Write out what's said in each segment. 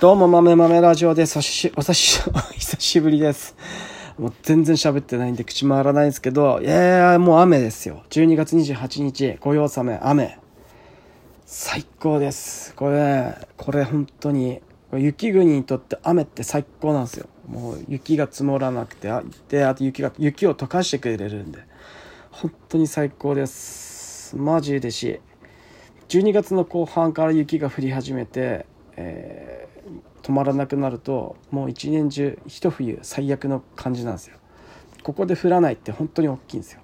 どうも、豆豆ラジオです。おし、おさし、お 久しぶりです。もう全然喋ってないんで口回らないんですけど、いやいや、もう雨ですよ。12月28日、御用納め、雨。最高です。これ、これ本当に、雪国にとって雨って最高なんですよ。もう雪が積もらなくて、あで、あと雪が、雪を溶かしてくれるんで、本当に最高です。マジでし。12月の後半から雪が降り始めて、えー止まらなくなるともう一年中一冬最悪の感じなんですよ。ここで降らないって本当に大きいんですよ。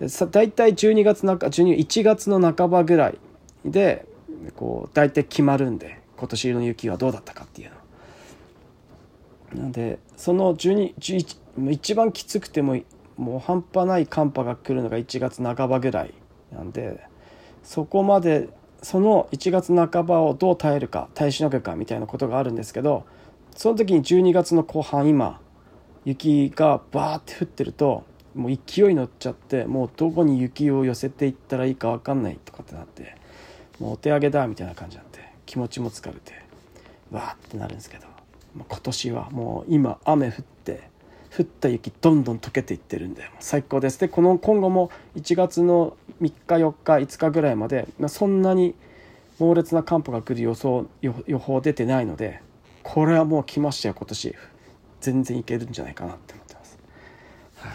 でさ大体12月中12 1月の半ばぐらいでこう大体決まるんで今年の雪はどうだったかっていうの。なんでその12 11一番きつくてももう半端ない寒波が来るのが1月半ばぐらいなんでそこまでその1月半ばをどう耐えるか耐えしのぐかみたいなことがあるんですけどその時に12月の後半今雪がバーって降ってるともう勢い乗っちゃってもうどこに雪を寄せていったらいいか分かんないとかってなってもうお手上げだみたいな感じになって気持ちも疲れてわーってなるんですけど今年はもう今雨降って降った雪どんどん溶けていってるんで最高です。でこの今後も1月の3日4日5日ぐらいまでまあそんなに猛烈な寒波が来る予想予予報出てないのでこれはもう来ましたよ今年。全然いけるんじゃないかなって思ってます、は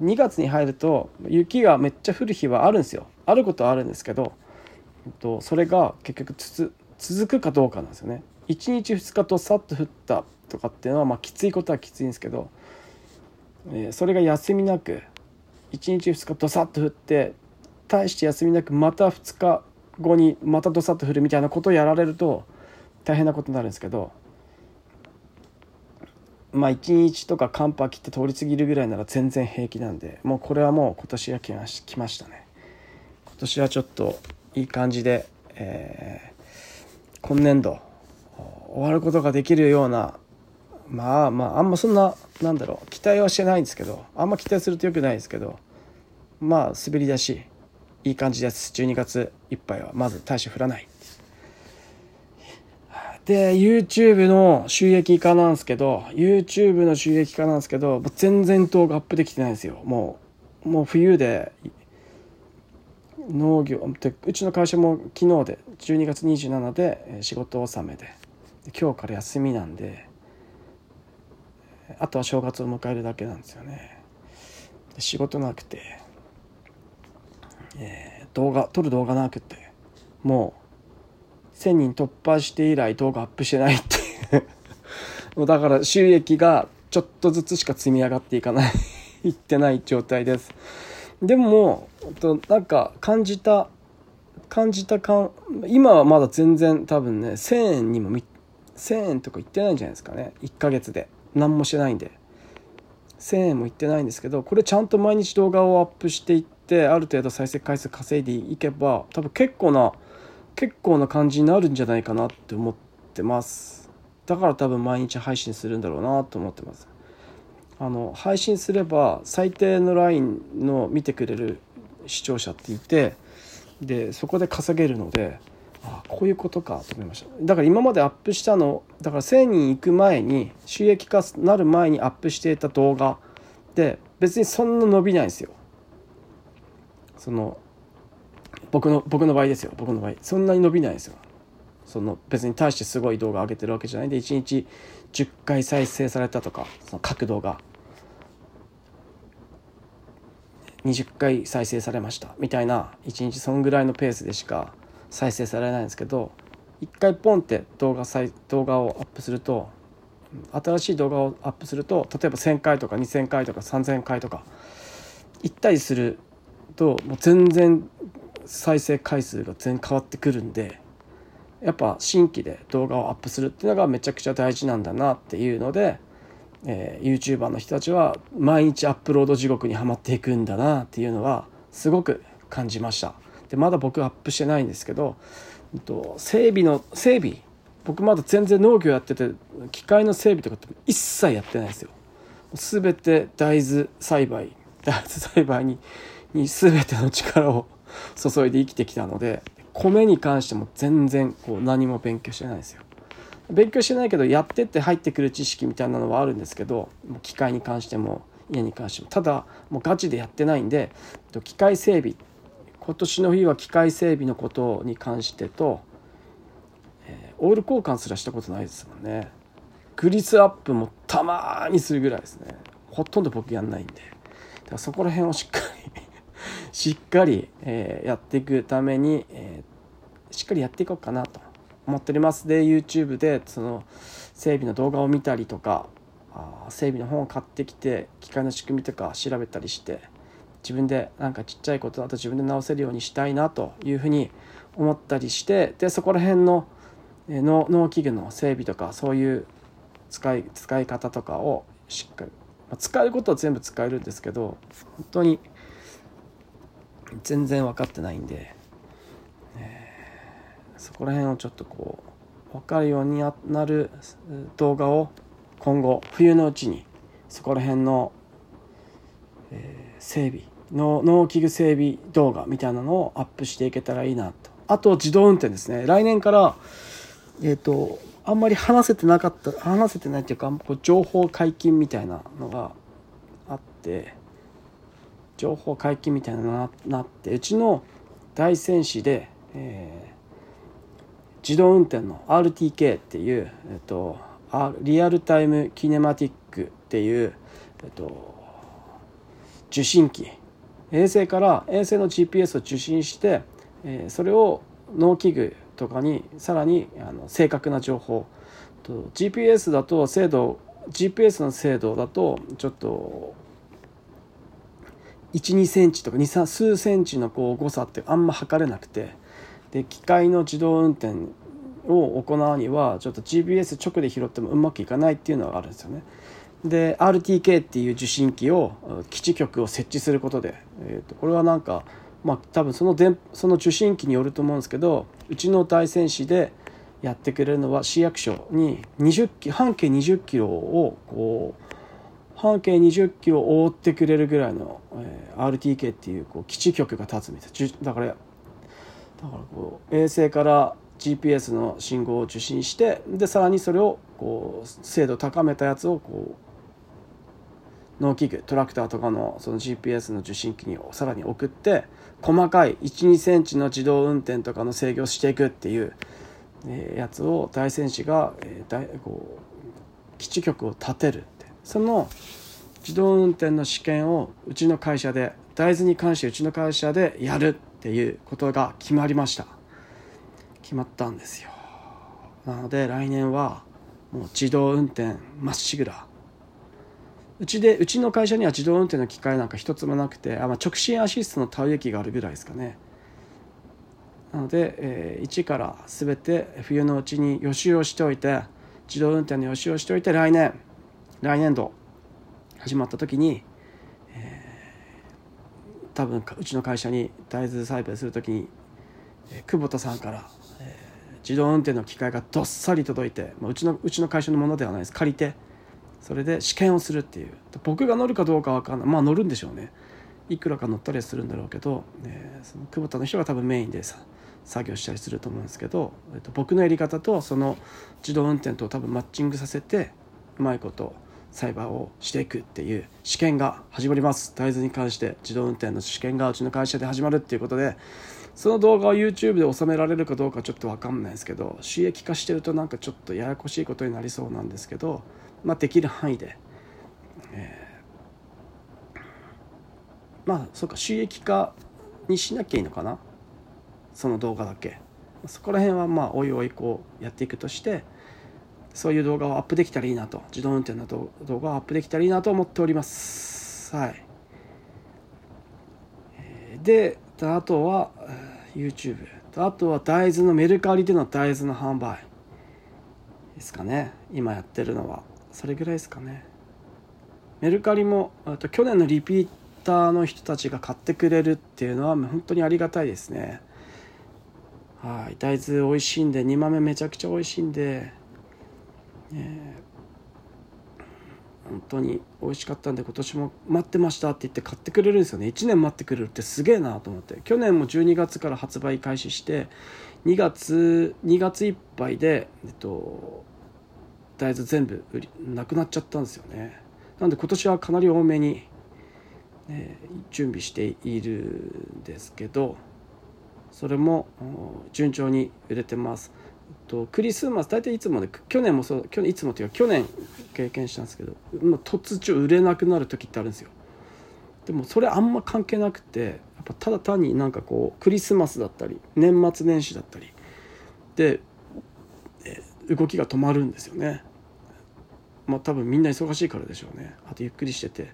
い、2月に入ると雪がめっちゃ降る日はあるんですよ。あることはあるんですけどえっとそれが結局つつ続くかどうかなんですよね。1日2日とさっと降ったとかっていうのはまあきついことはきついんですけどえーそれが休みなく1日2日ドサッと降って大して休みなくまた2日後にまたドサッと降るみたいなことをやられると大変なことになるんですけどまあ1日とか寒波切って通り過ぎるぐらいなら全然平気なんでもうこれはもう今年は来まし来ましたね。今年はちょっといい感じで、えー今年度終わることができるようなまあまああんまそんななんだろう期待はしてないんですけどあんま期待するとよくないですけどまあ滑り出しいい感じです。12月いっぱいはまず大して降らない。で YouTube の収益化なんですけど YouTube の収益化なんですけど全然動画アップできてないんですよ。もうもう冬で農業でうちの会社も昨日で12月27で仕事納めで今日から休みなんであとは正月を迎えるだけなんですよね。仕事なくて、えー動画撮る動画なくて。もう1000人突破して以来動画アップしてないっていう。もうだから収益がちょっとずつしか積み上がっていかない。いってない状態です。でもとなんか感じた感じた感今はまだ全然多分ね1000円にも1000円とかいってないんじゃないですかね。1ヶ月で。何もしてないんで。1000円もいってないんですけどこれちゃんと毎日動画をアップしていってある程度再生回数稼いでいけば多分結構な結構な感じになるんじゃないかなって思ってます。だから多分毎日配信するんだろうなと思ってます。あの配信すれば最低のラインの見てくれる視聴者っていてでそこで稼げるのであこういうことかと思いました。だから今までアップしたのだから1000人行く前に収益化なる前にアップしていた動画で別にそんな伸びないんですよ。その僕の僕の場合ですよ。僕の場合。そんなに伸びないんですよ。その別に対してすごい動画上げてるわけじゃないんで1日10回再生されたとかその各動画。20回再生されました。みたいな1日そんぐらいのペースでしか再生されないんですけど1回ポンって動画動画をアップすると新しい動画をアップすると例えば1,000回とか2,000回とか3,000回とか行ったりするともう全然再生回数が全然変わってくるんでやっぱ新規で動画をアップするっていうのがめちゃくちゃ大事なんだなっていうので、えー、YouTuber の人たちは毎日アップロード地獄にはまっていくんだなっていうのはすごく感じました。でまだ僕アップしてないんですけどうんと整備の整備？僕まだ全然農業やってて機械の整備とかって一切やってないんですよ。全て大豆栽培 大豆栽培にに全ての力を注いで生きてきたので米に関しても全然こう何も勉強してないんですよ。勉強してないけどやってって入ってくる知識みたいなのはあるんですけど機械に関しても家に関しても。ただもうガチでやってないんで機械整備今年の冬は機械整備のことに関してと、えー、オイル交換すらしたことないですもんね。グリスアップもたまにするぐらいですね。ほとんど僕やんないんで。だからそこら辺をしっかり しっかり、えー、やっていくために、えー、しっかりやっていこうかなと思っております。で YouTube でその整備の動画を見たりとかあ整備の本を買ってきて機械の仕組みとか調べたりして自分でなんかちっちゃいことだと自分で直せるようにしたいなというふうに思ったりしてでそこら辺の農農機具の整備とかそういう使い使い方とかをしっかり、まあ、使えることは全部使えるんですけど本当に全然分かってないんで、えー、そこら辺をちょっとこう分かるようになる動画を今後冬のうちにそこら辺の、えー、整備の農機具整備動画みたいなのをアップしていけたらいいなと。あと自動運転ですね。来年からえっ、ー、とあんまり話せてなかった話せてないっていうか情報解禁みたいなのがあって情報解禁みたいなのがなってうちの大仙市で、えー、自動運転の RTK っていう、えっ、ー、と、リアルタイムキネマティックっていう、えっ、ー、と、受信機衛星から衛星の GPS を受信して、えー、それを農機具とかにさらにあの正確な情報と GPS だと精度 GPS の精度だとちょっと12センチとか2数センチのこう誤差ってあんま測れなくてで機械の自動運転を行うにはちょっと GPS 直で拾ってもうまくいかないっていうのがあるんですよね。で RTK っていう受信機を基地局を設置することで、えー、とこれはなんかまあ多分その電その受信機によると思うんですけどうちの大仙市でやってくれるのは市役所に20キ半径20キロをこう半径20キロを覆ってくれるぐらいの、えー、RTK っていうこう基地局が立つみたいだからだからこう衛星から GPS の信号を受信してでさらにそれをこう精度高めたやつをこう農機具トラクターとかのその GPS の受信機にさらに送って細かい12センチの自動運転とかの制御をしていくっていう、え、やつを大仙市が、え、大こう基地局を建てるって。その自動運転の試験をうちの会社で大豆に関してうちの会社でやるっていうことが決まりました。決まったんですよ。なので来年はもう自動運転まっしぐらうちでうちの会社には自動運転の機械なんか一つもなくてあ、まあ、直進アシストの田植え機があるぐらいですかね。なので、えー、一から全て冬のうちに予習をしておいて自動運転の予習をしておいて来年来年度始まった時に、えー、多分うちの会社に大豆栽培する時に、えー、久保田さんから、えー、自動運転の機械がどっさり届いて、まあ、うちのうちの会社のものではないです。借りてそれで試験をするっていう。僕が乗るかどうか分かんない。まあ乗るんでしょうね。いくらか乗ったりするんだろうけど、えー、その久保田の人が多分メインでさ作業したりすると思うんですけど、えー、と僕のやり方とその自動運転と多分マッチングさせてうまいこと裁判をしていくっていう試験が始まります。大豆に関して自動運転の試験がうちの会社で始まるっていうことでその動画を YouTube で収められるかどうかちょっと分かんないですけど収益化してるとなんかちょっとややこしいことになりそうなんですけどまあ、できる範囲で、えー、まあそうか収益化にしなきゃいいのかな？その動画だけ。そこら辺はまあおいおいこうやっていくとしてそういう動画をアップできたらいいなと。自動運転の動画をアップできたらいいなと思っております。はい。であとは YouTube あとは大豆のメルカリでの大豆の販売ですかね。今やってるのは。それぐらいですかね。メルカリもと去年のリピーターの人たちが買ってくれるっていうのは本当にありがたいですね。はい。大豆美味しいんで煮豆めちゃくちゃ美味しいんで、ね、本当に美味しかったんで今年も待ってましたって言って買ってくれるんですよね。1年待ってくれるってすげえなと思って。去年も12月から発売開始して2月2月いっぱいで、えっと、大豆全部売りなくなっちゃったんですよね。なんで今年はかなり多めに、えー、準備しているんですけどそれも順調に売れてます。とクリスマス大体いつもね去年もそう去年いつもというか去年経験したんですけど、まあ、突如売れなくなる時ってあるんですよ。でもそれあんま関係なくてやっぱただ単になんかこうクリスマスだったり年末年始だったりで、え動きが止まるんですよね。まあ多分みんな忙しいからでしょうね。あとゆっくりしてて。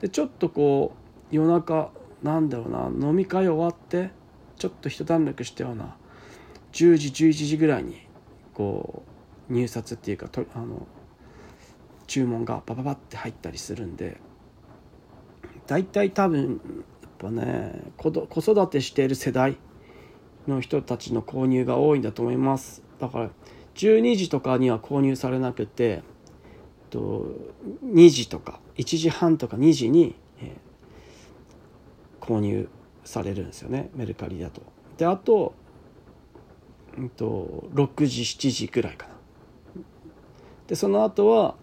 でちょっとこう夜中なんだろうな飲み会終わってちょっと一段落したような10時11時ぐらいにこう入札っていうかとあの注文がバババって入ったりするんで大体多分やっぱね子育てしている世代の人たちの購入が多いんだと思います。だから12時とかには購入されなくてと2時とか1時半とか2時に、えー、購入されるんですよねメルカリだと。であとうんと、6時7時ぐらいかな。でその後は、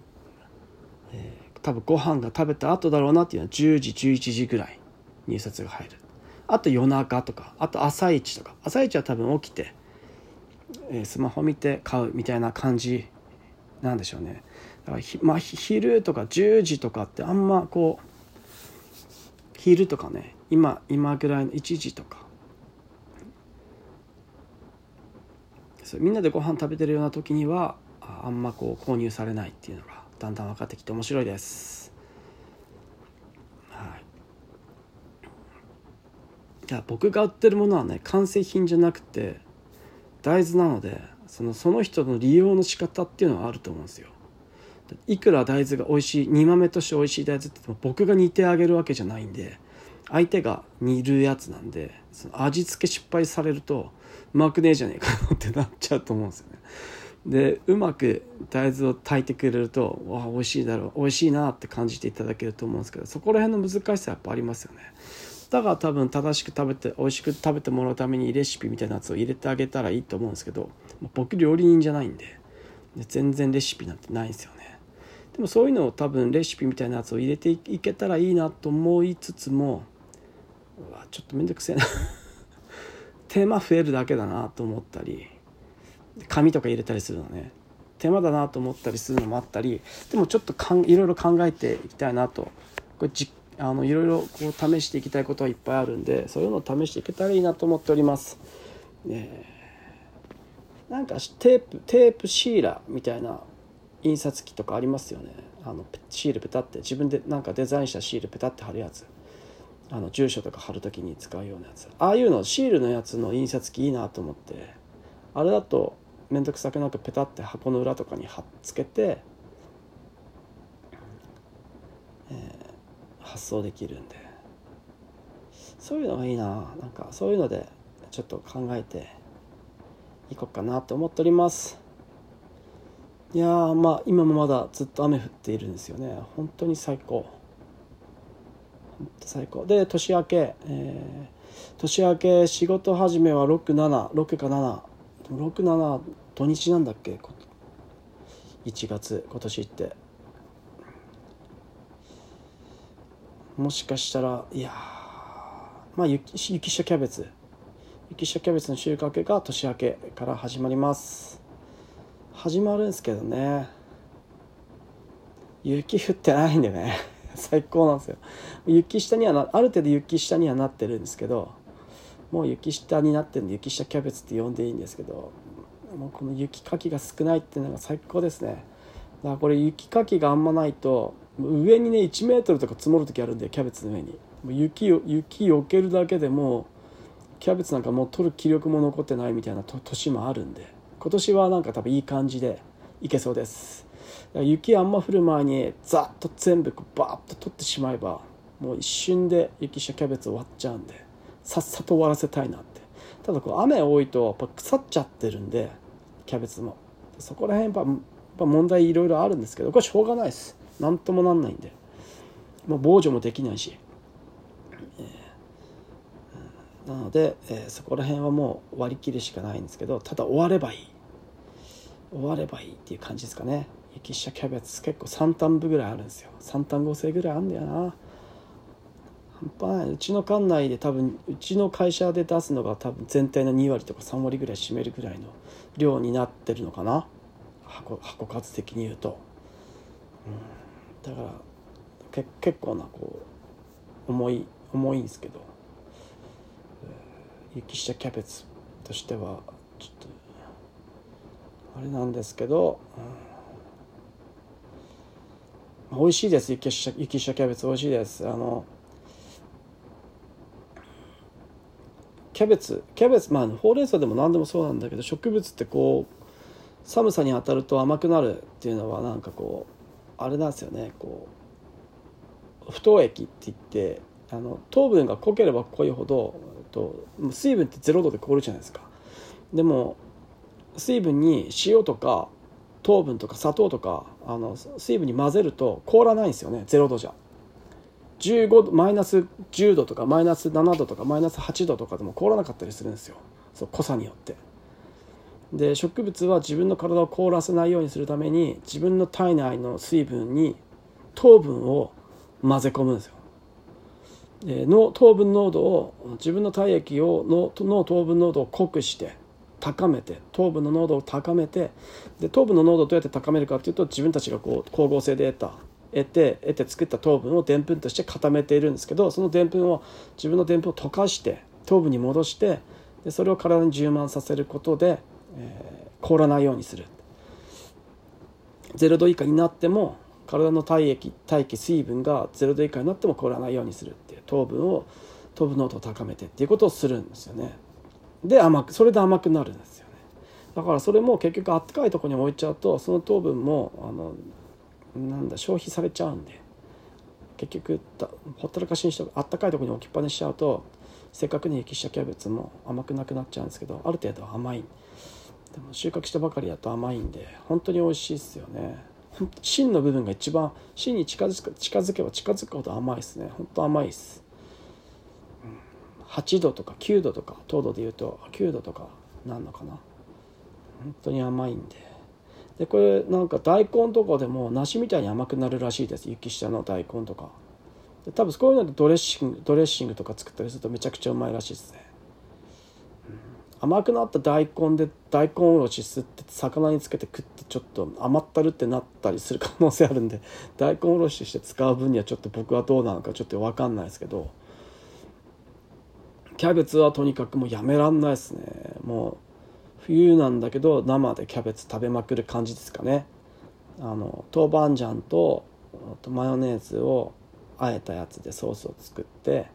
えー、多分ご飯が食べた後だろうなっていうのは10時11時ぐらい入札が入る。あと夜中とかあと朝一とか。朝一は多分起きて、えー、スマホ見て買うみたいな感じなんでしょうね。だからまあ、昼とか10時とかってあんまこう昼とかね今今ぐらいの1時とか。そうみんなでご飯食べてるような時にはあんまこう購入されないっていうのがだんだん分かってきて面白いです。はい、いや僕が売ってるものはね完成品じゃなくて大豆なのでそのその人の利用の仕方っていうのはあると思うんですよ。いくら大豆が美味しい煮豆として美味しい大豆ってっても僕が煮てあげるわけじゃないんで相手が煮るやつなんでその味付け失敗されるとうまくねえじゃねえかってなっちゃうと思うんですよね。でうまく大豆を炊いてくれるとわあ美味しいだろう美味しいなって感じていただけると思うんですけどそこら辺の難しさやっぱありますよね。だから多分正しく食べて美味しく食べてもらうためにレシピみたいなやつを入れてあげたらいいと思うんですけど僕料理人じゃないんで全然レシピなんてないんですよね。でもそういうのを多分レシピみたいなやつを入れていけたらいいなと思いつつもわちょっと面倒くせえな。手間増えるだけだなと思ったり紙とか入れたりするのね。手間だなと思ったりするのもあったりでもちょっとかんいろいろ考えていきたいなと。これじあのいろいろこう試していきたいことはいっぱいあるんでそういうのを試していけたらいいなと思っております。ね、なんかテープテープシーラーみたいな印刷機とかありますよね。あのシールペタって自分でなんかデザインしたシールペタって貼るやつ。あの住所とか貼る時に使うようなやつ。ああいうのシールのやつの印刷機いいなと思って。あれだと面倒くさくなくペタって箱の裏とかに貼っつけて、えー、発送できるんで。そういうのがいいな。なんかそういうのでちょっと考えていこうかなと思っております。いやまあ今もまだずっと雨降っているんですよね。本当に最高。最高。で年明け、えー、年明け仕事始めは676か767土日なんだっけ？1月今年って。もしかしたらいやまあ雪雪下キャベツ。雪下キャベツの収穫が年明けから始まります。始まるんですけどね。雪降ってないんでね。最高なんですよ。雪下にはなある程度雪下にはなってるんですけどもう雪下になってるんで雪下キャベツって呼んでいいんですけどもうこの雪かきが少ないっていうのが最高ですね。だからこれ雪かきがあんまないと上にね1メートルとか積もる時あるんでキャベツの上に。雪を雪避けるだけでもキャベツなんかもう取る気力も残ってないみたいな年もあるんで。今年はなんか多分いい感じでいけそうです。雪あんま降る前にざっと全部バーッと取ってしまえばもう一瞬で雪下キャベツ終わっちゃうんでさっさと終わらせたいなって。ただこう雨多いとやっぱ腐っちゃってるんでキャベツも。そこら辺やっぱ問題いろいろあるんですけどこれしょうがないです。何ともなんないんでもう防除もできないし、えー、なので、えー、そこら辺はもう割り切るしかないんですけどただ終わればいい。終わればいいっていう感じですかね。雪下キャベツ結構3単部ぐらいあるんですよ。3単合成ぐらいあるんだよな。半端ない。うちの管内で多分うちの会社で出すのが多分全体の2割とか3割ぐらい占めるぐらいの量になってるのかな。箱箱数的に言うと、うん、だからけ結構なこう重い重いんですけど、えー、雪下キャベツとしてはちょっとあれなんですけど、うん、美味しいです雪下雪下キャベツ美味しいです。あのキャベツキャベツまあほうれん草でも何でもそうなんだけど植物ってこう寒さに当たると甘くなるっていうのはなんかこうあれなんですよねこう不凍液って言ってあの糖分が濃ければ濃いほどと水分って0度で凍るじゃないですか。でも水分に塩とか糖分とか砂糖とかあの水分に混ぜると凍らないんですよね0度じゃ。15マイナス10度とかマイナス7度とかマイナス8度とかでも凍らなかったりするんですよ。そう濃さによって。で植物は自分の体を凍らせないようにするために自分の体内の水分に糖分を混ぜ込むんですよ。での糖分濃度を自分の体液をのの糖分濃度を濃くして高めて糖分の濃度を高めてで糖分の濃度をどうやって高めるかっていうと自分たちがこう光合成で得た得て得て作った糖分をでんぷんとして固めているんですけどそのでんぷんを自分のでんぷんを溶かして糖分に戻してでそれを体に充満させることで、えー、凍らないようにする。0度以下になっても体の体液大気水分が0度以下になっても凍らないようにする。っていう糖分を糖分濃度を高めてっていうことをするんですよね。で甘くそれで甘くなるんですよね。だからそれも結局あったかいところに置いちゃうとその糖分もあのなんだ消費されちゃうんで結局ほったらかしにしてあったかいところに置きっぱにしちゃうとせっかくに雪下キャベツも甘くなくなっちゃうんですけどある程度甘い。でも収穫したばかりだと甘いんで本当に美味しいですよね。芯の部分が一番芯に近づく近づけば近づくほど甘いですね。本当甘いです、8度とか9度とか糖度でいうと9度とかなんのかな。本当に甘いんで。でこれなんか大根とかでも梨みたいに甘くなるらしいです。雪下の大根とか。多分こういうのでドレッシングドレッシングとか作ったりするとめちゃくちゃうまいらしいですね、甘くなった大根で大根おろし吸って魚につけて食ってちょっと甘ったるってなったりする可能性あるんで 大根おろしして使う分にはちょっと僕はどうなのかちょっと分かんないですけどキャベツはとにかくもうやめらんないですね。もう冬なんだけど生でキャベツ食べまくる感じですかね。あの豆板醤とマヨネーズをあえたやつでソースを作って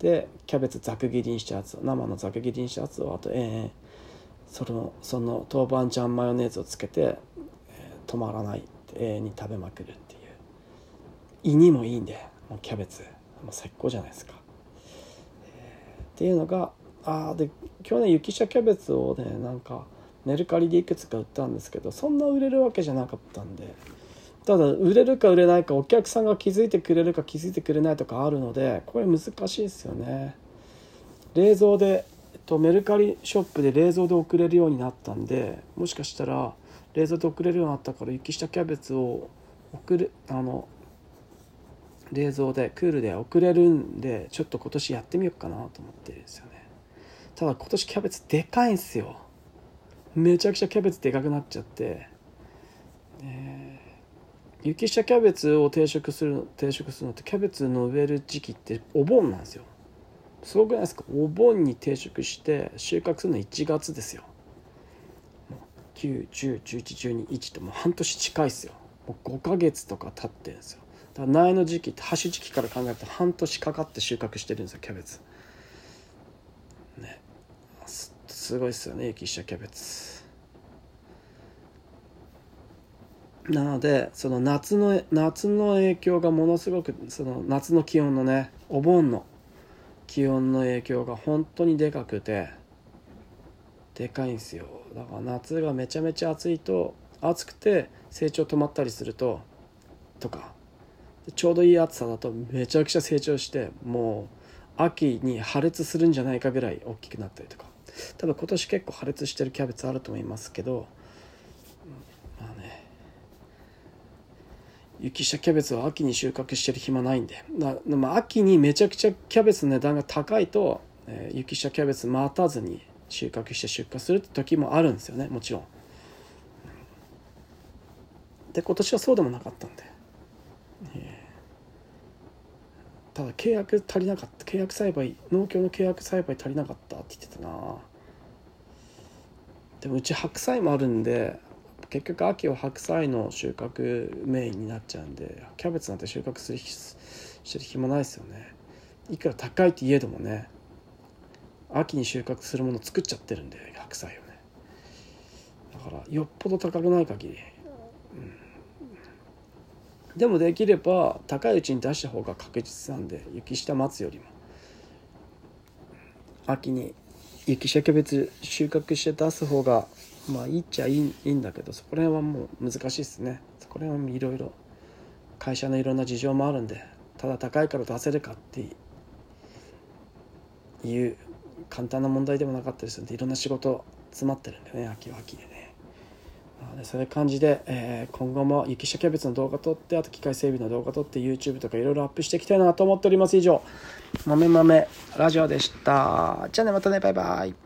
でキャベツざく切りにしたやつ生のざく切りにしたやつをあとええそのその豆板醤マヨネーズをつけて、えー、止まらない永遠に食べまくるっていう。胃にもいいんでもうキャベツ。もう最高じゃないですか、えー、っていうのがああで去年雪下キャベツをねなんかメルカリでいくつか売ったんですけどそんな売れるわけじゃなかったんで。ただ売れるか売れないかお客さんが気づいてくれるか気づいてくれないとかあるのでこれ難しいですよね。冷蔵で、えっと、メルカリショップで冷蔵で送れるようになったんでもしかしたら冷蔵で送れるようになったから雪下キャベツを送るあの冷蔵でクールで送れるんでちょっと今年やってみようかなと思ってるんですよね。ただ今年キャベツでかいんすよ。めちゃくちゃキャベツでかくなっちゃって、え。ー、雪下キャベツを定食する定食するのってキャベツの植える時期ってお盆なんですよ。すごくないですか？お盆に定食して収穫するの1月ですよ。9101112ともう半年近いっすよ。もう5ヶ月とか経ってるんですよ。だから苗の時期ハッシュ時期から考えると半年かかって収穫してるんですよキャベツ。ね。すごいっすよね雪下キャベツ。なのでその夏の夏の影響がものすごくその夏の気温のねお盆の気温の影響が本当にでかくてでかいんですよ。だから夏がめちゃめちゃ暑いと暑くて成長止まったりするととか。ちょうどいい暑さだとめちゃくちゃ成長してもう秋に破裂するんじゃないかぐらい大きくなったりとか。多分今年結構破裂してるキャベツあると思いますけどまあね雪下キャベツは秋に収穫してる暇ないんで。だまあ、秋にめちゃくちゃキャベツの値段が高いと、えー、雪下キャベツ待たずに収穫して出荷するって時もあるんですよね。もちろん。で今年はそうでもなかったんで、えー、ただ契約足りなかった。契約栽培農協の契約栽培足りなかったって言ってたな。でもうち白菜もあるんで結局秋は白菜の収穫メインになっちゃうんでキャベツなんて収穫するしてる暇ないですよね。いくら高いって言えどもね秋に収穫するもの作っちゃってるんで白菜をね。だからよっぽど高くない限り、うん、でもできれば高いうちに出した方が確実なんで雪下待つよりも。秋に雪下キャベツ収穫して出す方がまあいいっちゃいいいいんだけどそこら辺はもう難しいですね。そこら辺はいろいろ会社のいろんな事情もあるんでただ高いから出せるかっていう簡単な問題でもなかったりするんでいろんな仕事詰まってるんでね秋は秋でね。でそういう感じで、えー、今後も雪下キャベツの動画撮ってあと機械整備の動画撮って YouTube とかいろいろアップしていきたいなと思っております。以上豆豆ラジオでした。じゃあねまたねバイバイ。